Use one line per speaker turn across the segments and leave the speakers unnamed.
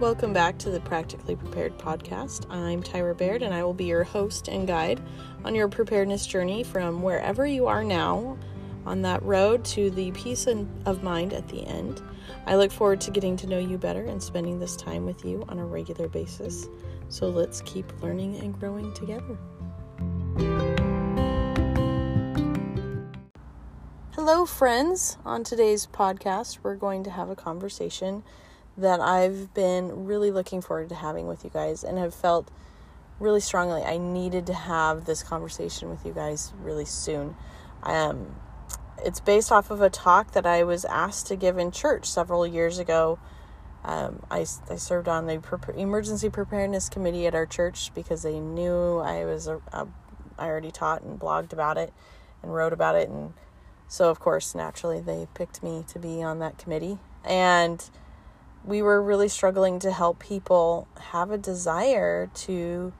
Welcome back to the Practically Prepared podcast. I'm Tyra Baird, and I will be your host and guide on your preparedness journey from wherever you are now on that road to the peace of mind at the end. I look forward to getting to know you better and spending this time with you on a regular basis. So let's keep learning and growing together. Hello, friends. On today's podcast, we're going to have a conversation that I've been really looking forward to having with you guys and have felt really strongly I needed to have this conversation with you guys really soon. Um, it's based off of a talk that I was asked to give in church several years ago. Um, I, I served on the pre- emergency preparedness committee at our church because they knew I was a, a, I already taught and blogged about it and wrote about it and so of course naturally they picked me to be on that committee and we were really struggling to help people have a desire to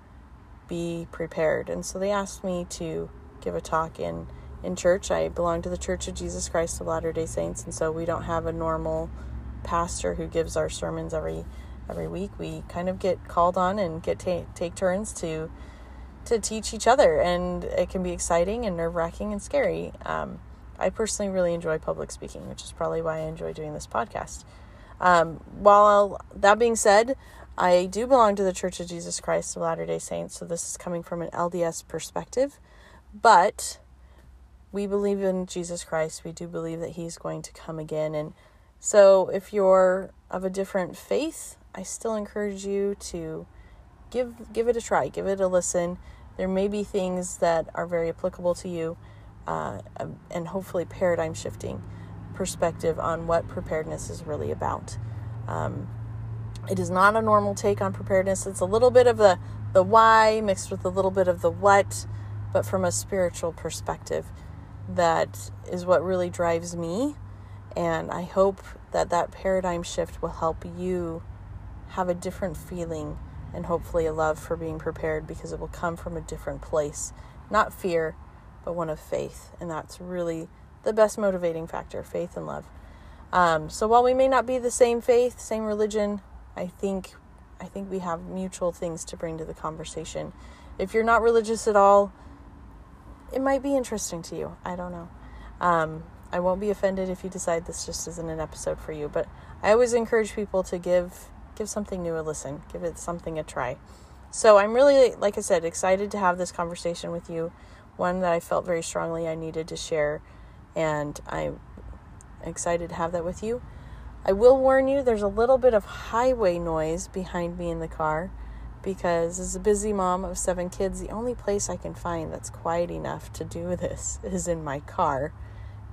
be prepared. And so they asked me to give a talk in in church. I belong to the Church of Jesus Christ of Latter-day Saints, and so we don't have a normal pastor who gives our sermons every every week. We kind of get called on and get ta- take turns to to teach each other, and it can be exciting and nerve wracking and scary. Um, I personally really enjoy public speaking, which is probably why I enjoy doing this podcast. Um, while that being said, I do belong to the Church of Jesus Christ of Latter day Saints, so this is coming from an LDS perspective. But we believe in Jesus Christ. We do believe that He's going to come again. And so if you're of a different faith, I still encourage you to give give it a try, give it a listen. There may be things that are very applicable to you, uh, and hopefully paradigm shifting perspective on what preparedness is really about. Um, it is not a normal take on preparedness. It's a little bit of the, the why mixed with a little bit of the what, but from a spiritual perspective. That is what really drives me. And I hope that that paradigm shift will help you have a different feeling and hopefully a love for being prepared because it will come from a different place. Not fear, but one of faith. And that's really the best motivating factor faith and love. Um, so while we may not be the same faith, same religion, I think I think we have mutual things to bring to the conversation. If you're not religious at all, it might be interesting to you. I don't know. Um, I won't be offended if you decide this just isn't an episode for you, but I always encourage people to give give something new a listen, give it something a try. So I'm really, like I said, excited to have this conversation with you. One that I felt very strongly I needed to share and I'm excited to have that with you. I will warn you there's a little bit of highway noise behind me in the car because as a busy mom of seven kids, the only place I can find that's quiet enough to do this is in my car.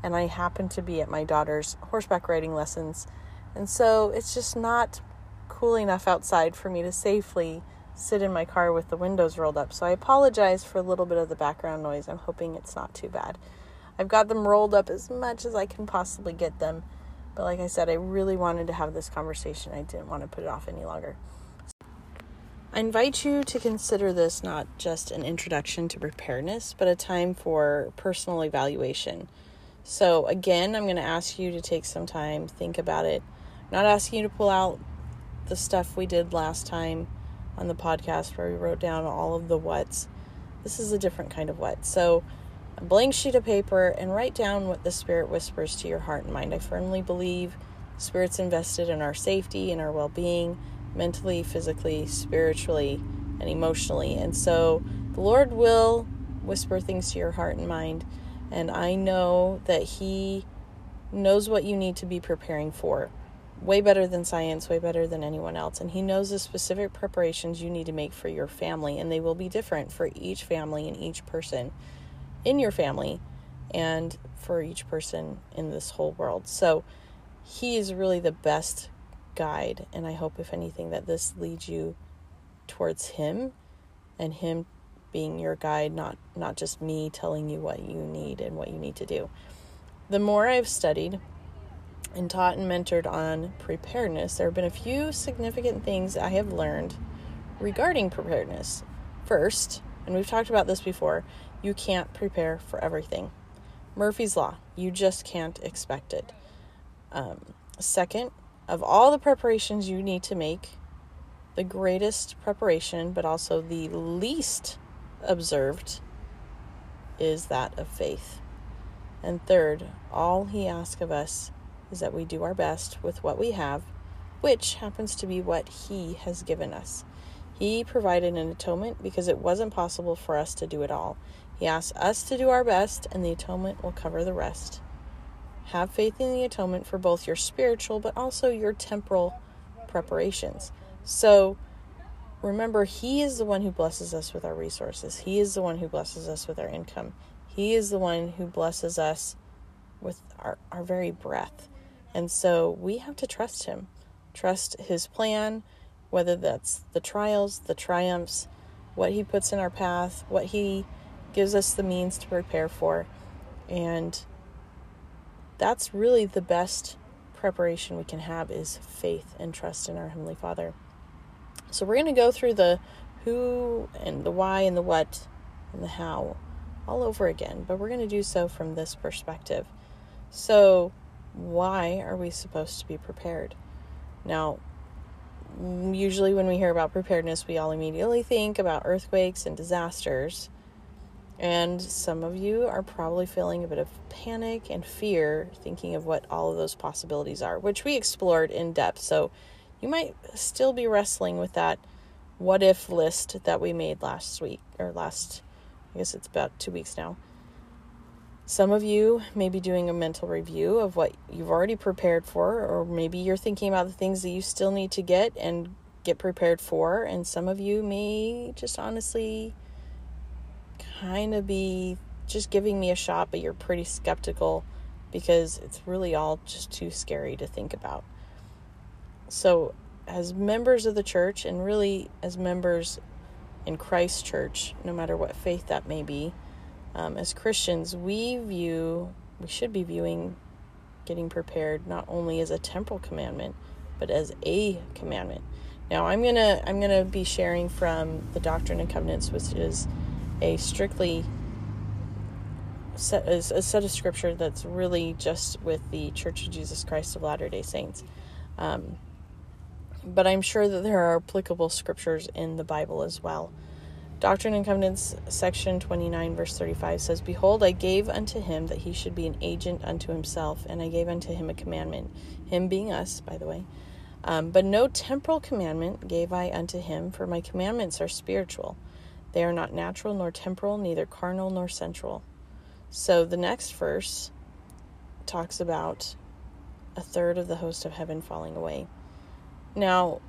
And I happen to be at my daughter's horseback riding lessons. And so it's just not cool enough outside for me to safely sit in my car with the windows rolled up. So I apologize for a little bit of the background noise. I'm hoping it's not too bad. I've got them rolled up as much as I can possibly get them. But like I said, I really wanted to have this conversation. I didn't want to put it off any longer. I invite you to consider this not just an introduction to preparedness, but a time for personal evaluation. So, again, I'm going to ask you to take some time, think about it. I'm not asking you to pull out the stuff we did last time on the podcast where we wrote down all of the what's. This is a different kind of what. So, a blank sheet of paper and write down what the Spirit whispers to your heart and mind. I firmly believe Spirit's invested in our safety and our well being, mentally, physically, spiritually, and emotionally. And so the Lord will whisper things to your heart and mind. And I know that He knows what you need to be preparing for way better than science, way better than anyone else. And He knows the specific preparations you need to make for your family, and they will be different for each family and each person in your family and for each person in this whole world. So he is really the best guide and I hope if anything that this leads you towards him and him being your guide, not not just me telling you what you need and what you need to do. The more I've studied and taught and mentored on preparedness, there have been a few significant things I have learned regarding preparedness. First, and we've talked about this before, you can't prepare for everything. Murphy's Law, you just can't expect it. Um, second, of all the preparations you need to make the greatest preparation, but also the least observed, is that of faith. And third, all he asks of us is that we do our best with what we have, which happens to be what he has given us. He provided an atonement because it wasn't possible for us to do it all. He asks us to do our best, and the atonement will cover the rest. Have faith in the atonement for both your spiritual but also your temporal preparations. So remember, He is the one who blesses us with our resources, He is the one who blesses us with our income, He is the one who blesses us with our, our very breath. And so we have to trust Him, trust His plan, whether that's the trials, the triumphs, what He puts in our path, what He gives us the means to prepare for. And that's really the best preparation we can have is faith and trust in our Heavenly Father. So we're going to go through the who and the why and the what and the how all over again, but we're going to do so from this perspective. So, why are we supposed to be prepared? Now, usually when we hear about preparedness, we all immediately think about earthquakes and disasters. And some of you are probably feeling a bit of panic and fear thinking of what all of those possibilities are, which we explored in depth. So you might still be wrestling with that what if list that we made last week or last, I guess it's about two weeks now. Some of you may be doing a mental review of what you've already prepared for, or maybe you're thinking about the things that you still need to get and get prepared for. And some of you may just honestly kind of be just giving me a shot, but you're pretty skeptical because it's really all just too scary to think about. So, as members of the church, and really as members in Christ Church, no matter what faith that may be, um, as Christians, we view, we should be viewing getting prepared not only as a temporal commandment, but as a commandment. Now, I'm gonna I'm gonna be sharing from the Doctrine and Covenants, which is a strictly set, a, a set of scripture that's really just with the Church of Jesus Christ of Latter Day Saints. Um, but I'm sure that there are applicable scriptures in the Bible as well. Doctrine and Covenants, section 29, verse 35 says, Behold, I gave unto him that he should be an agent unto himself, and I gave unto him a commandment, him being us, by the way. Um, but no temporal commandment gave I unto him, for my commandments are spiritual, they are not natural nor temporal, neither carnal nor sensual. So the next verse talks about a third of the host of heaven falling away. Now,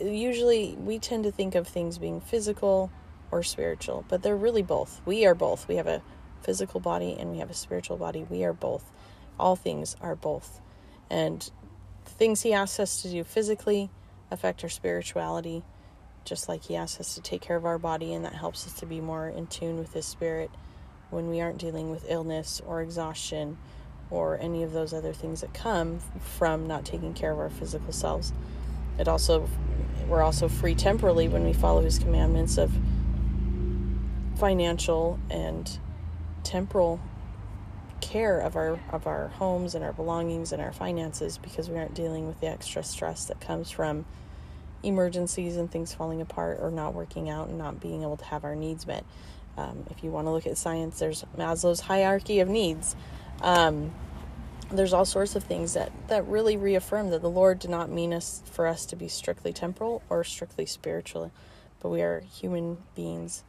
usually we tend to think of things being physical or spiritual, but they're really both. We are both. We have a physical body and we have a spiritual body. We are both. All things are both. And the things he asks us to do physically affect our spirituality, just like He asks us to take care of our body, and that helps us to be more in tune with His Spirit when we aren't dealing with illness or exhaustion or any of those other things that come from not taking care of our physical selves. It also we're also free temporally when we follow his commandments of financial and temporal care of our of our homes and our belongings and our finances because we aren't dealing with the extra stress that comes from emergencies and things falling apart or not working out and not being able to have our needs met. Um, if you want to look at science, there's Maslow's hierarchy of needs. Um, there's all sorts of things that, that really reaffirm that the Lord did not mean us for us to be strictly temporal or strictly spiritual, but we are human beings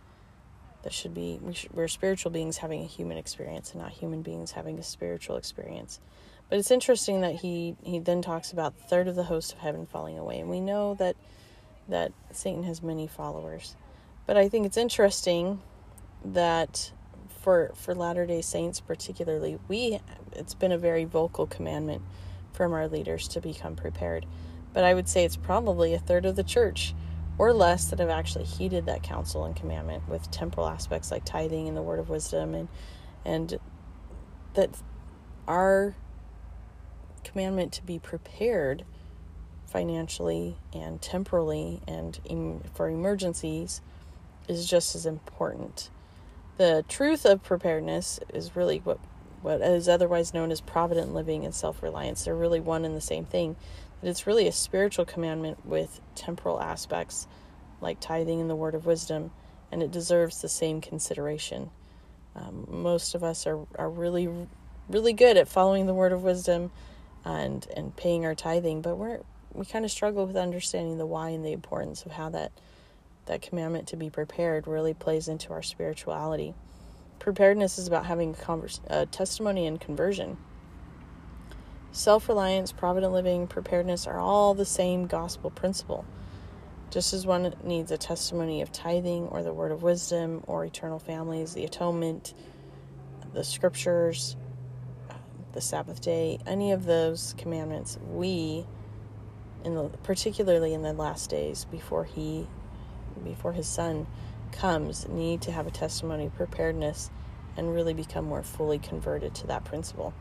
that should be we should, we're spiritual beings having a human experience and not human beings having a spiritual experience. But it's interesting that he he then talks about the third of the host of heaven falling away, and we know that that Satan has many followers. But I think it's interesting that for for Latter-day Saints particularly, we it's been a very vocal commandment from our leaders to become prepared. But I would say it's probably a third of the church or less that have actually heeded that counsel and commandment with temporal aspects like tithing and the word of wisdom and and that our commandment to be prepared financially and temporally and for emergencies is just as important. The truth of preparedness is really what what is otherwise known as provident living and self reliance. They're really one and the same thing. But it's really a spiritual commandment with temporal aspects like tithing and the word of wisdom, and it deserves the same consideration. Um, most of us are, are really, really good at following the word of wisdom and, and paying our tithing, but we're, we kind of struggle with understanding the why and the importance of how that, that commandment to be prepared really plays into our spirituality. Preparedness is about having a, a testimony and conversion. Self reliance, provident living, preparedness are all the same gospel principle. Just as one needs a testimony of tithing or the word of wisdom or eternal families, the atonement, the scriptures, the Sabbath day, any of those commandments, we, in the, particularly in the last days before he, before his son comes, need to have a testimony preparedness and really become more fully converted to that principle.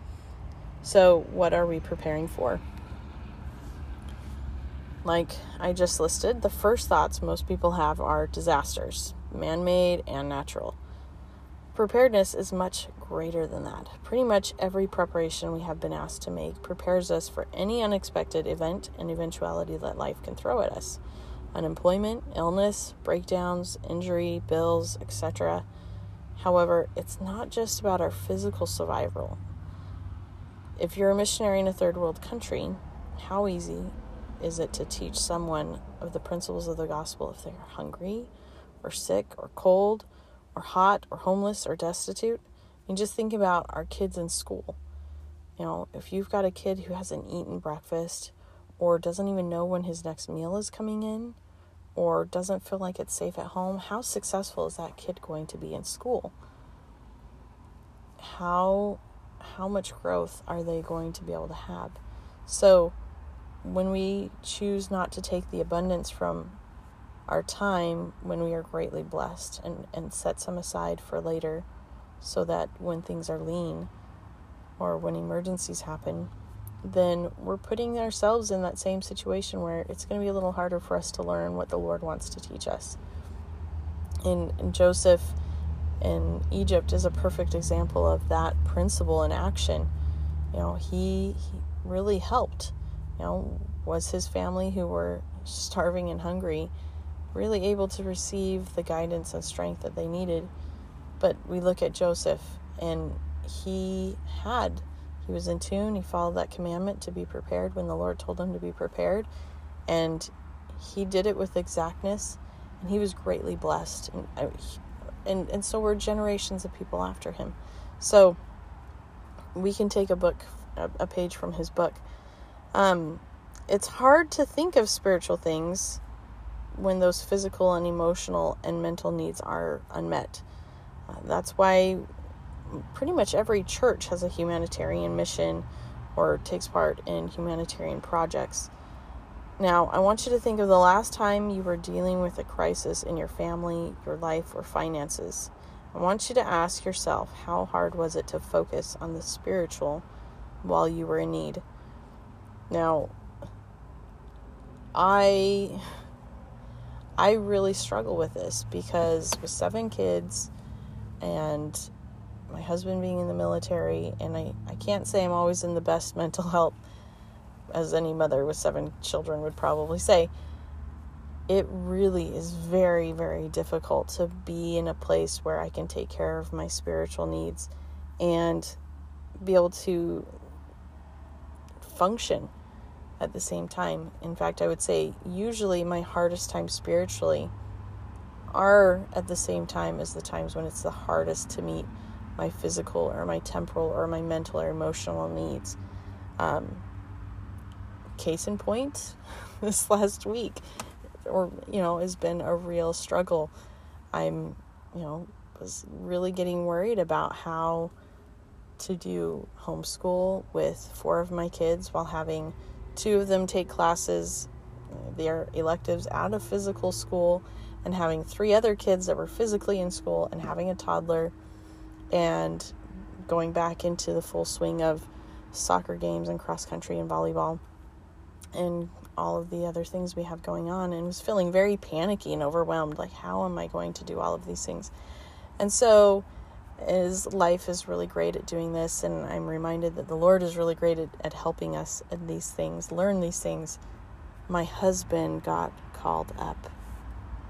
So, what are we preparing for? like I just listed, the first thoughts most people have are disasters, man made and natural. Preparedness is much greater than that. Pretty much every preparation we have been asked to make prepares us for any unexpected event and eventuality that life can throw at us unemployment, illness, breakdowns, injury, bills, etc. However, it's not just about our physical survival. If you're a missionary in a third world country, how easy is it to teach someone of the principles of the gospel if they're hungry or sick or cold or hot or homeless or destitute? And just think about our kids in school. You know, if you've got a kid who hasn't eaten breakfast or doesn't even know when his next meal is coming in or doesn't feel like it's safe at home, how successful is that kid going to be in school? How how much growth are they going to be able to have? So, when we choose not to take the abundance from our time when we are greatly blessed and, and set some aside for later so that when things are lean or when emergencies happen, then we're putting ourselves in that same situation where it's going to be a little harder for us to learn what the Lord wants to teach us. And, and Joseph in Egypt is a perfect example of that principle in action. You know, he, he really helped you know, was his family who were starving and hungry really able to receive the guidance and strength that they needed? But we look at Joseph, and he had, he was in tune. He followed that commandment to be prepared when the Lord told him to be prepared. And he did it with exactness, and he was greatly blessed. And, uh, and, and so were generations of people after him. So we can take a book, a, a page from his book um, it's hard to think of spiritual things when those physical and emotional and mental needs are unmet. Uh, that's why pretty much every church has a humanitarian mission or takes part in humanitarian projects. Now, I want you to think of the last time you were dealing with a crisis in your family, your life, or finances. I want you to ask yourself how hard was it to focus on the spiritual while you were in need? Now, I I really struggle with this because with seven kids and my husband being in the military and I, I can't say I'm always in the best mental health as any mother with seven children would probably say. It really is very, very difficult to be in a place where I can take care of my spiritual needs and be able to function at the same time. In fact, I would say usually my hardest time spiritually are at the same time as the times when it's the hardest to meet my physical or my temporal or my mental or emotional needs. Um, case in point, this last week, or you know, has been a real struggle. I'm, you know, was really getting worried about how to do homeschool with four of my kids while having two of them take classes, their electives out of physical school, and having three other kids that were physically in school, and having a toddler, and going back into the full swing of soccer games and cross country and volleyball and all of the other things we have going on and was feeling very panicky and overwhelmed like how am i going to do all of these things and so is life is really great at doing this, and I'm reminded that the Lord is really great at, at helping us in these things, learn these things. My husband got called up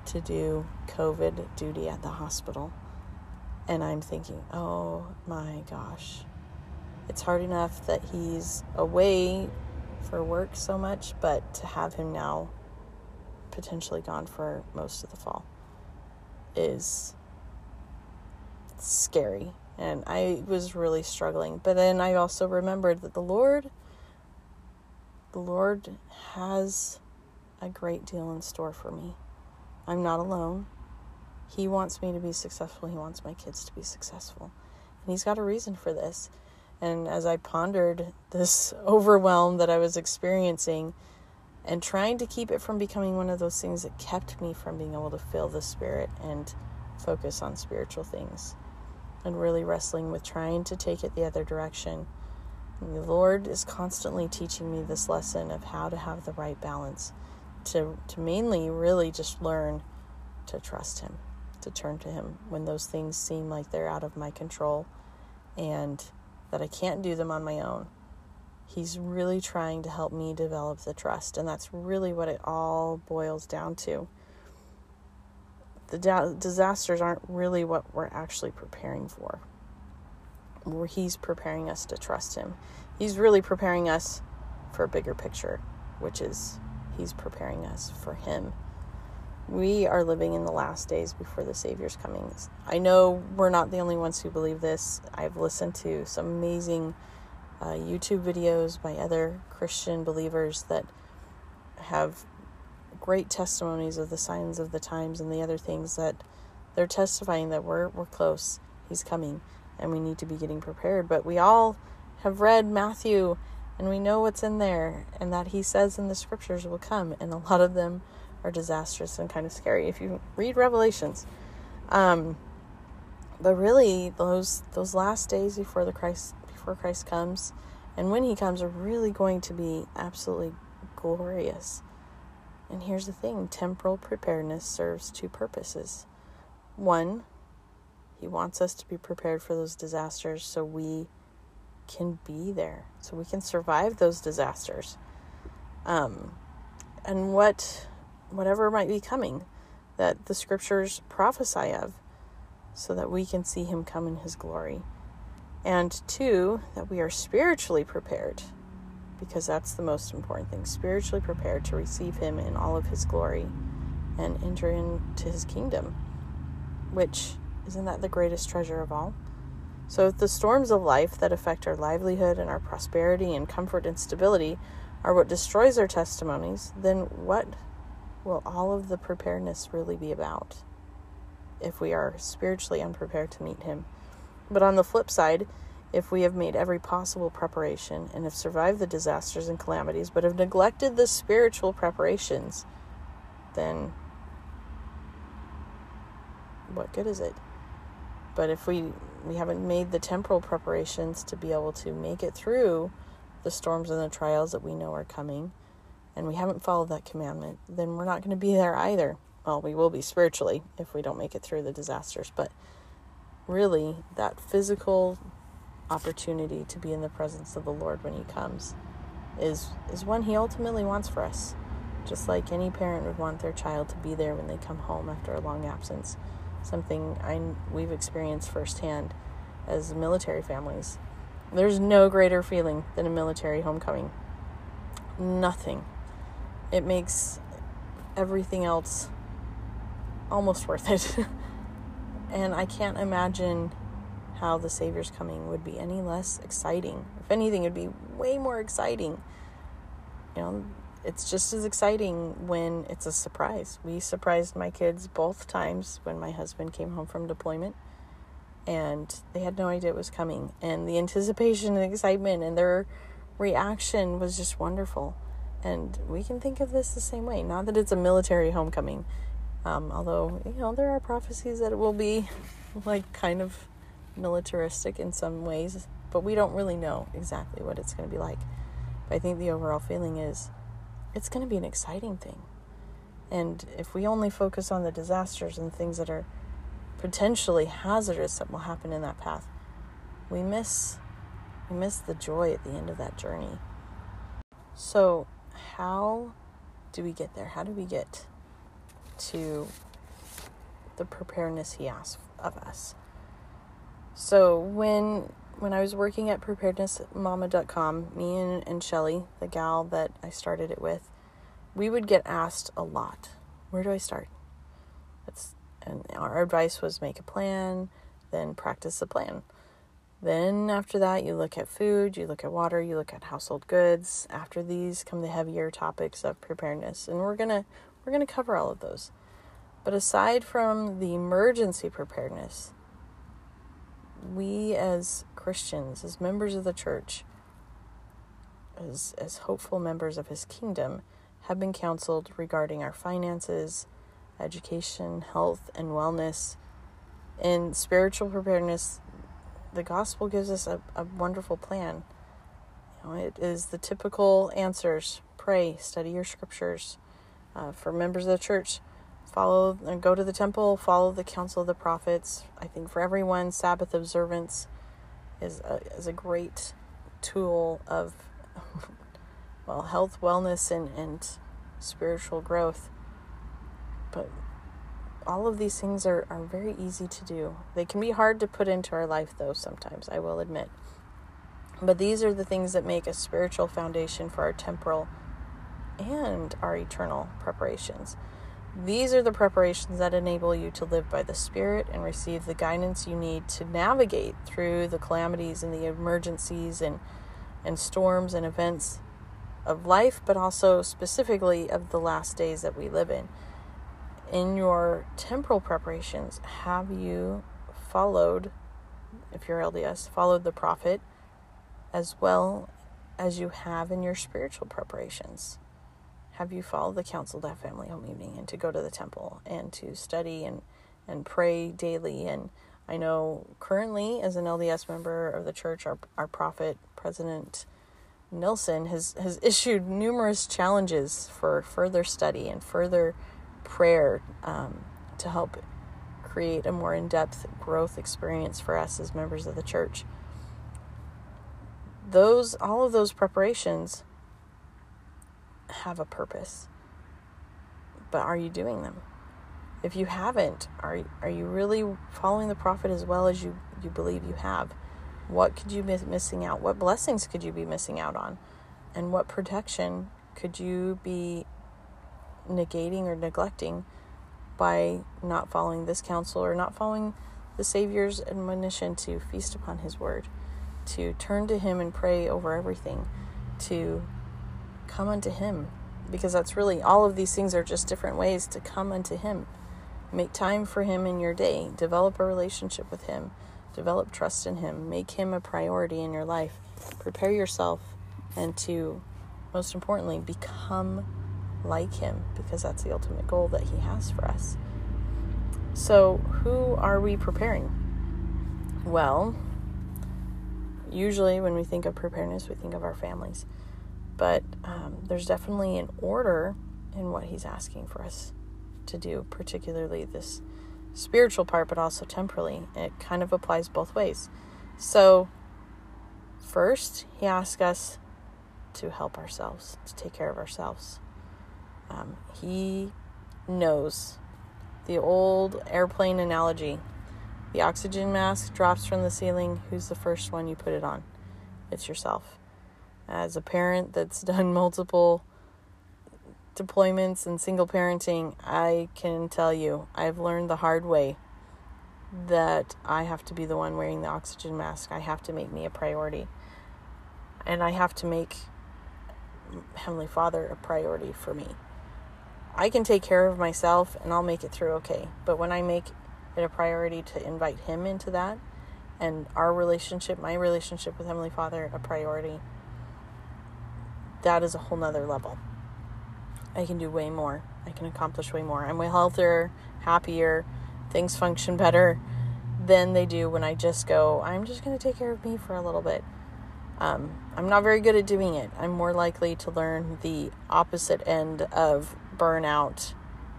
to do COVID duty at the hospital. And I'm thinking, oh my gosh, it's hard enough that he's away for work so much, but to have him now potentially gone for most of the fall is scary. And I was really struggling. But then I also remembered that the Lord, the Lord has a great deal in store for me. I'm not alone. He wants me to be successful. He wants my kids to be successful. And He's got a reason for this. And as I pondered this overwhelm that I was experiencing and trying to keep it from becoming one of those things that kept me from being able to feel the Spirit and focus on spiritual things, and really wrestling with trying to take it the other direction. And the Lord is constantly teaching me this lesson of how to have the right balance, to, to mainly really just learn to trust Him to turn to Him when those things seem like they're out of my control and that I can't do them on my own. He's really trying to help me develop the trust, and that's really what it all boils down to. The da- disasters aren't really what we're actually preparing for. Where he's preparing us to trust him. He's really preparing us for a bigger picture, which is he's preparing us for him we are living in the last days before the Savior's coming. I know we're not the only ones who believe this. I've listened to some amazing uh, YouTube videos by other Christian believers that have great testimonies of the signs of the times and the other things that they're testifying that we're we're close. He's coming and we need to be getting prepared. But we all have read Matthew and we know what's in there and that he says in the scriptures will come and a lot of them are disastrous and kind of scary if you read Revelations. Um, but really, those those last days before the Christ before Christ comes, and when He comes, are really going to be absolutely glorious. And here's the thing: temporal preparedness serves two purposes. One, He wants us to be prepared for those disasters, so we can be there, so we can survive those disasters. Um, and what whatever might be coming that the scriptures prophesy of, so that we can see him come in his glory. And two, that we are spiritually prepared, because that's the most important thing spiritually prepared to receive him in all of his glory and enter into his kingdom, which isn't that the greatest treasure of all? So, if the storms of life that affect our livelihood and our prosperity and comfort and stability are what destroys our testimonies, then what will all of the preparedness really be about if we are spiritually unprepared to meet Him? But on the flip side, if we have made every possible preparation and have survived the disasters and calamities, but have neglected the spiritual preparations, then what good is it? But if we we haven't made the temporal preparations to be able to make it through the storms and the trials that we know are coming, and we haven't followed that commandment, then we're not going to be there either. Well, we will be spiritually if we don't make it through the disasters, but really, that physical opportunity to be in the presence of the Lord when He comes is is one He ultimately wants for us. Just like any parent would want their child to be there when they come home after a long absence, something I we've experienced firsthand as military families. There's no greater feeling than a military homecoming. Nothing it makes everything else almost worth it. and I can't imagine how the Savior's coming would be any less exciting. If anything, it'd be way more exciting. You know, it's just as exciting when it's a surprise. We surprised my kids both times when my husband came home from deployment, and they had no idea it was coming. And the anticipation and excitement and their reaction was just wonderful. And we can think of this the same way. Not that it's a military homecoming, um, although, you know, there are prophecies that it will be like kind of militaristic in some ways, but we don't really know exactly what it's going to be like. But I think the overall feeling is it's going to be an exciting thing. And if we only focus on the disasters and things that are potentially hazardous that will happen in that path, we miss we miss the joy at the end of that journey. So, how do we get there? How do we get to the preparedness he asks of us? So, when when I was working at preparednessmama.com, me and, and Shelly, the gal that I started it with, we would get asked a lot, where do I start? That's and our advice was make a plan, then practice the plan. Then after that, you look at food, you look at water, you look at household goods. After these come the heavier topics of preparedness, and we're gonna we're gonna cover all of those. But aside from the emergency preparedness, we as Christians, as members of the church, as as hopeful members of His kingdom, have been counseled regarding our finances, education, health, and wellness. In spiritual preparedness, the gospel gives us a, a wonderful plan. You know, it is the typical answers pray, study your scriptures. Uh, for members of the church, follow and go to the temple, follow the counsel of the prophets. I think for everyone, Sabbath observance is a, is a great tool of well health, wellness, and and spiritual growth. But all of these things are, are very easy to do. They can be hard to put into our life, though, sometimes, I will admit. But these are the things that make a spiritual foundation for our temporal and our eternal preparations. These are the preparations that enable you to live by the Spirit and receive the guidance you need to navigate through the calamities and the emergencies and, and storms and events of life, but also specifically of the last days that we live in in your temporal preparations, have you followed, if you're LDS, followed the prophet as well as you have in your spiritual preparations? Have you followed the counsel to have family home evening and to go to the temple and to study and, and pray daily? And I know currently, as an LDS member of the church, our, our prophet, President Nelson, has, has issued numerous challenges for further study and further prayer um, to help create a more in depth growth experience for us as members of the church. Those, all of those preparations have a purpose. But are you doing them? If you haven't, are, are you really following the prophet as well as you, you believe you have? What could you be missing out? What blessings could you be missing out on? And what protection could you be negating or neglecting by not following this counsel or not following the Savior's admonition to feast upon His Word, to turn to Him and pray over everything, to come unto Him. Because that's really all of these things are just different ways to come unto Him. Make time for Him in your day, develop a relationship with Him, develop trust in Him, make Him a priority in your life, prepare yourself, and to, most importantly, become like him because that's the ultimate goal that he has for us. So, who are we preparing? Well, usually when we think of preparedness, we think of our families. But um, there's definitely an order in what he's asking for us to do, particularly this spiritual part, but also temporally. It kind of applies both ways. So, first, he asks us to help ourselves, to take care of ourselves. Um, he knows the old airplane analogy. The oxygen mask drops from the ceiling. Who's the first one you put it on? It's yourself. As a parent that's done multiple deployments and single parenting, I can tell you, I've learned the hard way that I have to be the one wearing the oxygen mask. I have to make me a priority. And I have to make Heavenly Father a priority for me. I can take care of myself and I'll make it through okay. But when I make it a priority to invite Him into that and our relationship, my relationship with Heavenly Father, a priority, that is a whole nother level. I can do way more. I can accomplish way more. I'm way healthier, happier, things function better than they do when I just go, I'm just going to take care of me for a little bit. Um, I'm not very good at doing it. I'm more likely to learn the opposite end of burnout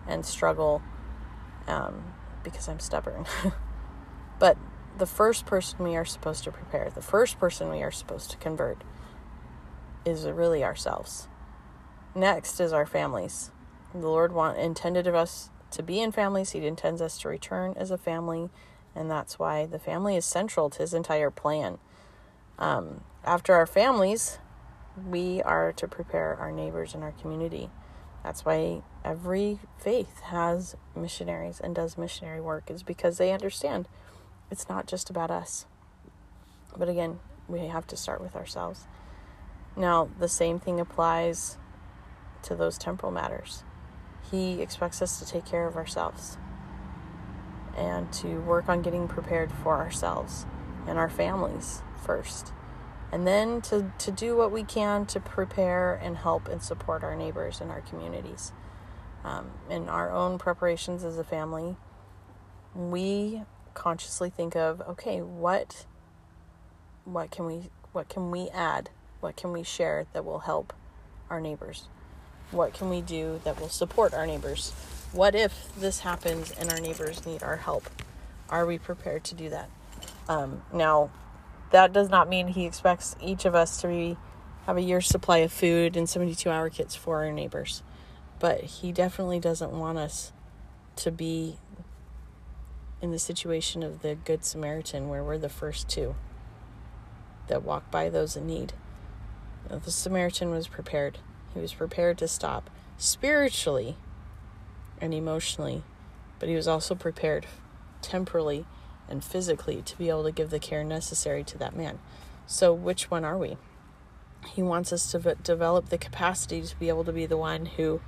and struggle um, because I'm stubborn. but the first person we are supposed to prepare, the first person we are supposed to convert, is really ourselves. Next is our families. The Lord want, intended of us to be in families. He intends us to return as a family, and that's why the family is central to His entire plan. Um, after our families, we are to prepare our neighbors and our community. That's why every faith has missionaries and does missionary work, is because they understand it's not just about us. But again, we have to start with ourselves. Now, the same thing applies to those temporal matters. He expects us to take care of ourselves and to work on getting prepared for ourselves and our families first. And then to, to do what we can to prepare and help and support our neighbors and our communities. Um, in our own preparations as a family, we consciously think of okay, what what can we what can we add? What can we share that will help our neighbors? What can we do that will support our neighbors? What if this happens and our neighbors need our help? Are we prepared to do that? Um, now, that does not mean he expects each of us to be have a year's supply of food and 72 hour kits for our neighbors. But he definitely doesn't want us to be in the situation of the Good Samaritan, where we're the first two that walk by those in need. Uh, the Samaritan was prepared. He was prepared to stop spiritually and emotionally, but he was also prepared temporally and physically to be able to give the care necessary to that man. So, which one are we? He wants us to v- develop the capacity to be able to be the one who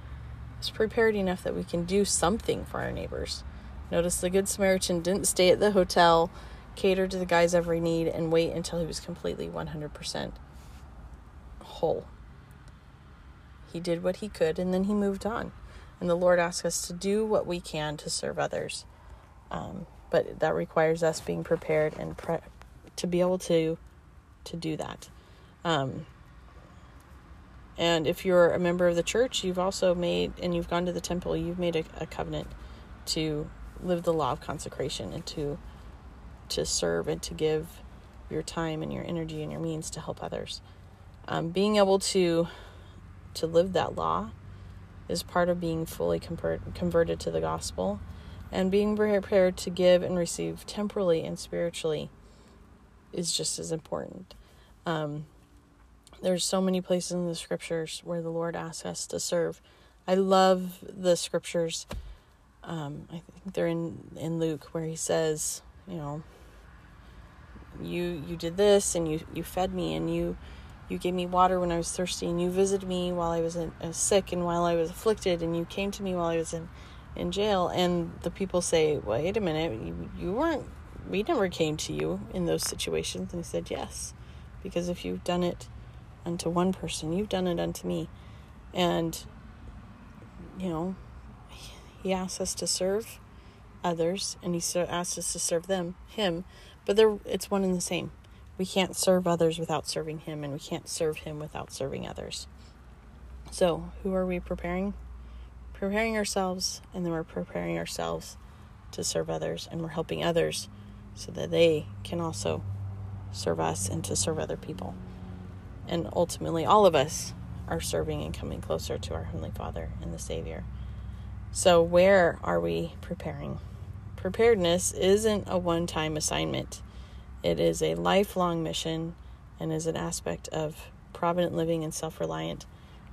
is prepared enough that we can do something for our neighbors Notice the Good Samaritan didn't stay at the hotel, cater to the guy's every need, and wait until he was completely 100% whole. He did what he could and then he moved on. And the Lord asks us to do what we can to serve others. Um, but that requires us being prepared and pre- to be able to to do that. Um, and if you're a member of the church, you've also made and you've gone to the temple, you've made a, a covenant to live the law of consecration and to to serve and to give your time and your energy and your means to help others. Um, being able to to live that law is part of being fully convert, converted to the gospel and being prepared to give and receive temporally and spiritually is just as important. Um, there's so many places in the scriptures where the Lord asks us to serve. I love the scriptures um, I think they're in in Luke where he says, you know, you you did this and you you fed me and you you gave me water when I was thirsty and you visited me while I was in, uh, sick and while I was afflicted and you came to me while I was in in jail. And the people say, wait a minute, you, you weren't we never came to you in those situations. And he said yes because if you've done it unto one person you've done it unto me. And you know he asks us to serve others and he asks us to serve them, him, but they're, it's one and the same. We can't serve others without serving him, and we can't serve him without serving others. So, who are we preparing? Preparing ourselves, and then we're preparing ourselves to serve others, and we're helping others so that they can also serve us and to serve other people. And ultimately, all of us are serving and coming closer to our Heavenly Father and the Savior. So, where are we preparing? Preparedness isn't a one time assignment, it is a lifelong mission and is an aspect of provident living and self reliant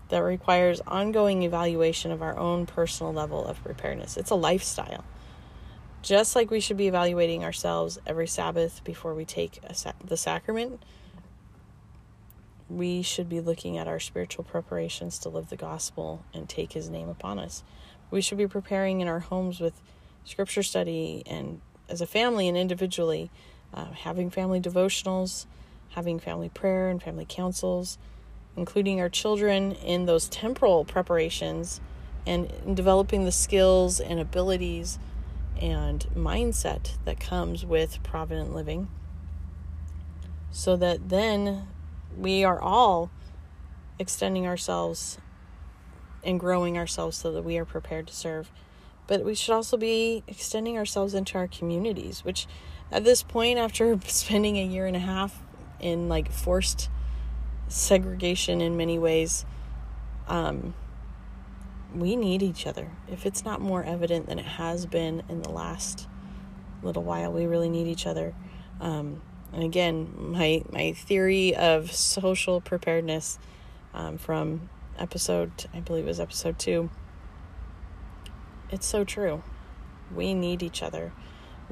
that requires ongoing evaluation of our own personal level of preparedness. It's a lifestyle. Just like we should be evaluating ourselves every Sabbath before we take sa- the sacrament, we should be looking at our spiritual preparations to live the gospel and take his name upon us. We should be preparing in our homes with scripture study and as a family and individually, uh, having family devotionals, having family prayer and family councils, including our children in those temporal preparations and developing the skills and abilities and mindset that comes with provident living. So that then we are all extending ourselves and growing ourselves so that we are prepared to serve. But we should also be extending ourselves into our communities, which at this point, after spending a year and a half in like forced segregation in many ways, um, we need each other. If it's not more evident than it has been in the last little while, we really need each other. Um, and again, my my theory of social preparedness um, from episode, I believe it was episode two. It's so true. We need each other.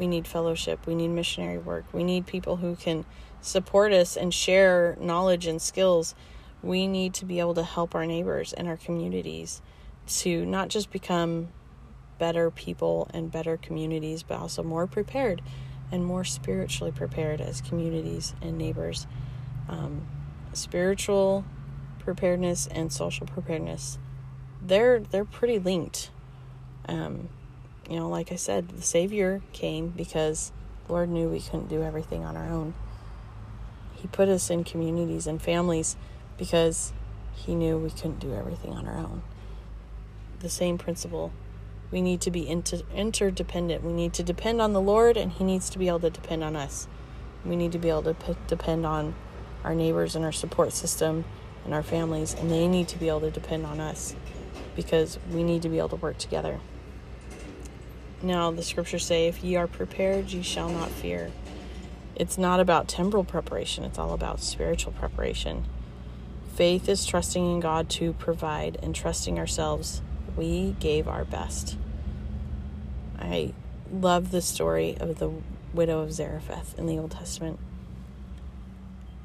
We need fellowship. We need missionary work. We need people who can support us and share knowledge and skills. We need to be able to help our neighbors and our communities to not just become better people and better communities, but also more prepared and more spiritually prepared as communities and neighbors. Um, spiritual preparedness and social preparedness, they're they're pretty linked. Um, you know, like I said, the Savior came because the Lord knew we couldn't do everything on our own. He put us in communities and families because He knew we couldn't do everything on our own. The same principle. We need to be inter- interdependent. We need to depend on the Lord, and He needs to be able to depend on us. We need to be able to p- depend on our neighbors and our support system and our families, and they need to be able to depend on us because we need to be able to work together. Now, the scriptures say, If ye are prepared, ye shall not fear. It's not about temporal preparation, it's all about spiritual preparation. Faith is trusting in God to provide and trusting ourselves. We gave our best. I love the story of the widow of Zarephath in the Old Testament.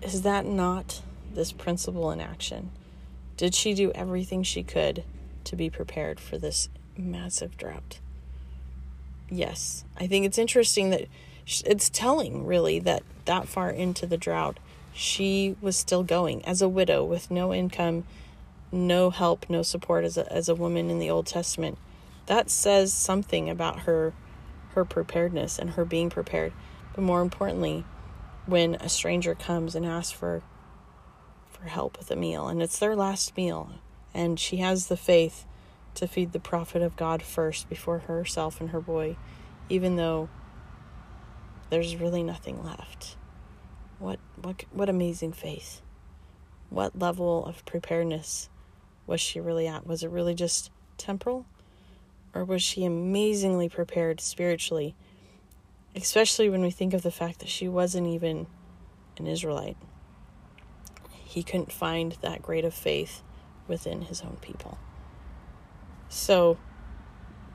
Is that not this principle in action? Did she do everything she could to be prepared for this massive drought? Yes. I think it's interesting that it's telling, really, that that far into the drought, she was still going as a widow with no income, no help, no support as a, as a woman in the Old Testament. That says something about her her preparedness and her being prepared. But more importantly, when a stranger comes and asks for for help with a meal and it's their last meal and she has the faith to feed the prophet of God first before herself and her boy even though there's really nothing left. What what what amazing faith. What level of preparedness was she really at? Was it really just temporal? Or was she amazingly prepared spiritually? Especially when we think of the fact that she wasn't even an Israelite. He couldn't find that great of faith within his own people. So,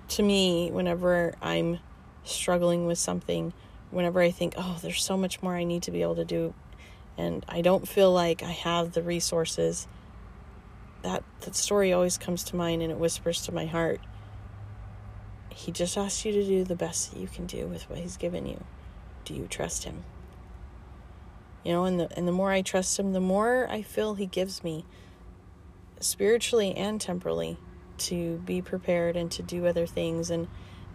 to me, whenever I'm struggling with something, whenever I think, oh, there's so much more I need to be able to do, and I don't feel like I have the resources, that, that story always comes to mind and it whispers to my heart. He just asks you to do the best that you can do with what he's given you. Do you trust him? You know, and the and the more I trust him, the more I feel he gives me spiritually and temporally to be prepared and to do other things and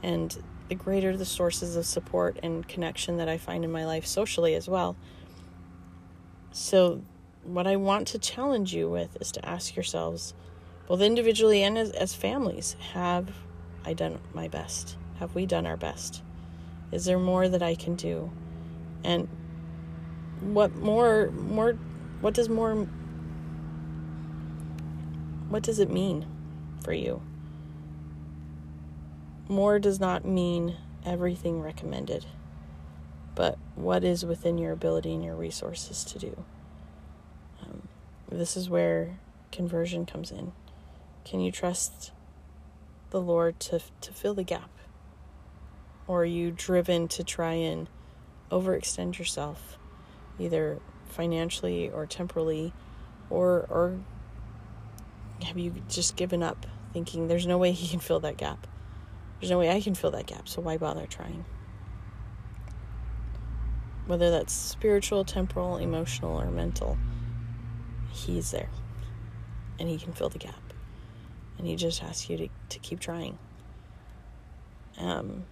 and the greater the sources of support and connection that I find in my life socially as well. So what I want to challenge you with is to ask yourselves, both individually and as, as families, have I done my best? Have we done our best? Is there more that I can do? And what more more what does more what does it mean for you. More does not mean everything recommended but what is within your ability and your resources to do? Um, this is where conversion comes in. Can you trust the lord to to fill the gap? Or are you driven to try and overextend yourself either financially or temporally? Or or have you just given up thinking there's no way he can fill that gap there's no way i can fill that gap so why bother trying whether that's spiritual temporal emotional or mental he's there and he can fill the gap and he just asks you to, to keep trying um,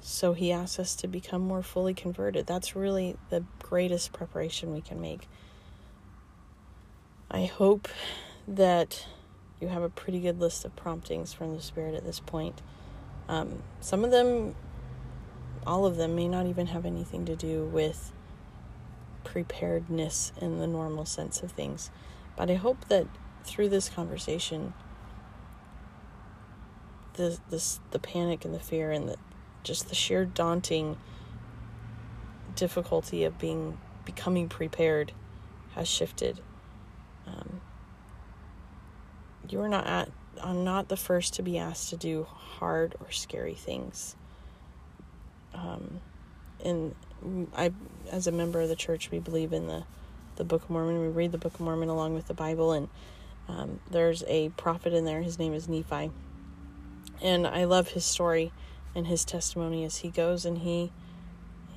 so he asks us to become more fully converted. That's really the greatest preparation we can make. I hope that you have a pretty good list of promptings from the Spirit at this point. Um, some of them, all of them, may not even have anything to do with preparedness in the normal sense of things. But I hope that through this conversation, the this the panic and the fear and the just the sheer daunting difficulty of being becoming prepared has shifted. Um, you are not at I'm not the first to be asked to do hard or scary things. Um, and I, as a member of the church, we believe in the, the Book of Mormon. We read the Book of Mormon along with the Bible, and um, there's a prophet in there. His name is Nephi, and I love his story and his testimony as he goes and he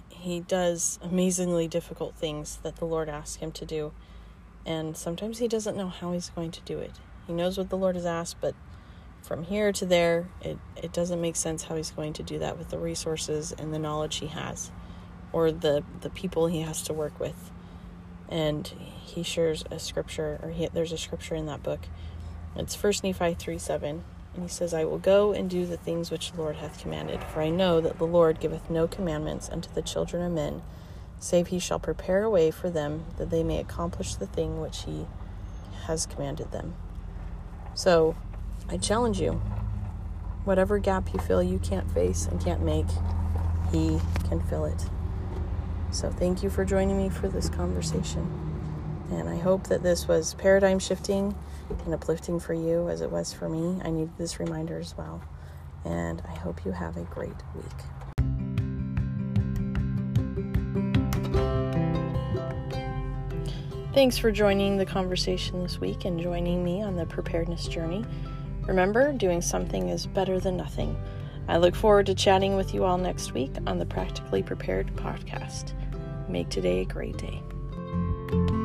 he does amazingly difficult things that the Lord asks him to do, and sometimes he doesn't know how he's going to do it. He knows what the Lord has asked, but from here to there, it, it doesn't make sense how he's going to do that with the resources and the knowledge he has or the, the people he has to work with. And he shares a scripture, or he, there's a scripture in that book. It's First Nephi 3 7. And he says, I will go and do the things which the Lord hath commanded, for I know that the Lord giveth no commandments unto the children of men, save he shall prepare a way for them that they may accomplish the thing which he has commanded them. So I challenge you whatever gap you feel you can't face and can't make, He can fill it. So thank you for joining me for this conversation. And I hope that this was paradigm shifting and uplifting for you as it was for me. I needed this reminder as well. And I hope you have a great week. Thanks for joining the conversation this week and joining me on the preparedness journey. Remember, doing something is better than nothing. I look forward to chatting with you all next week on the Practically Prepared podcast. Make today a great day.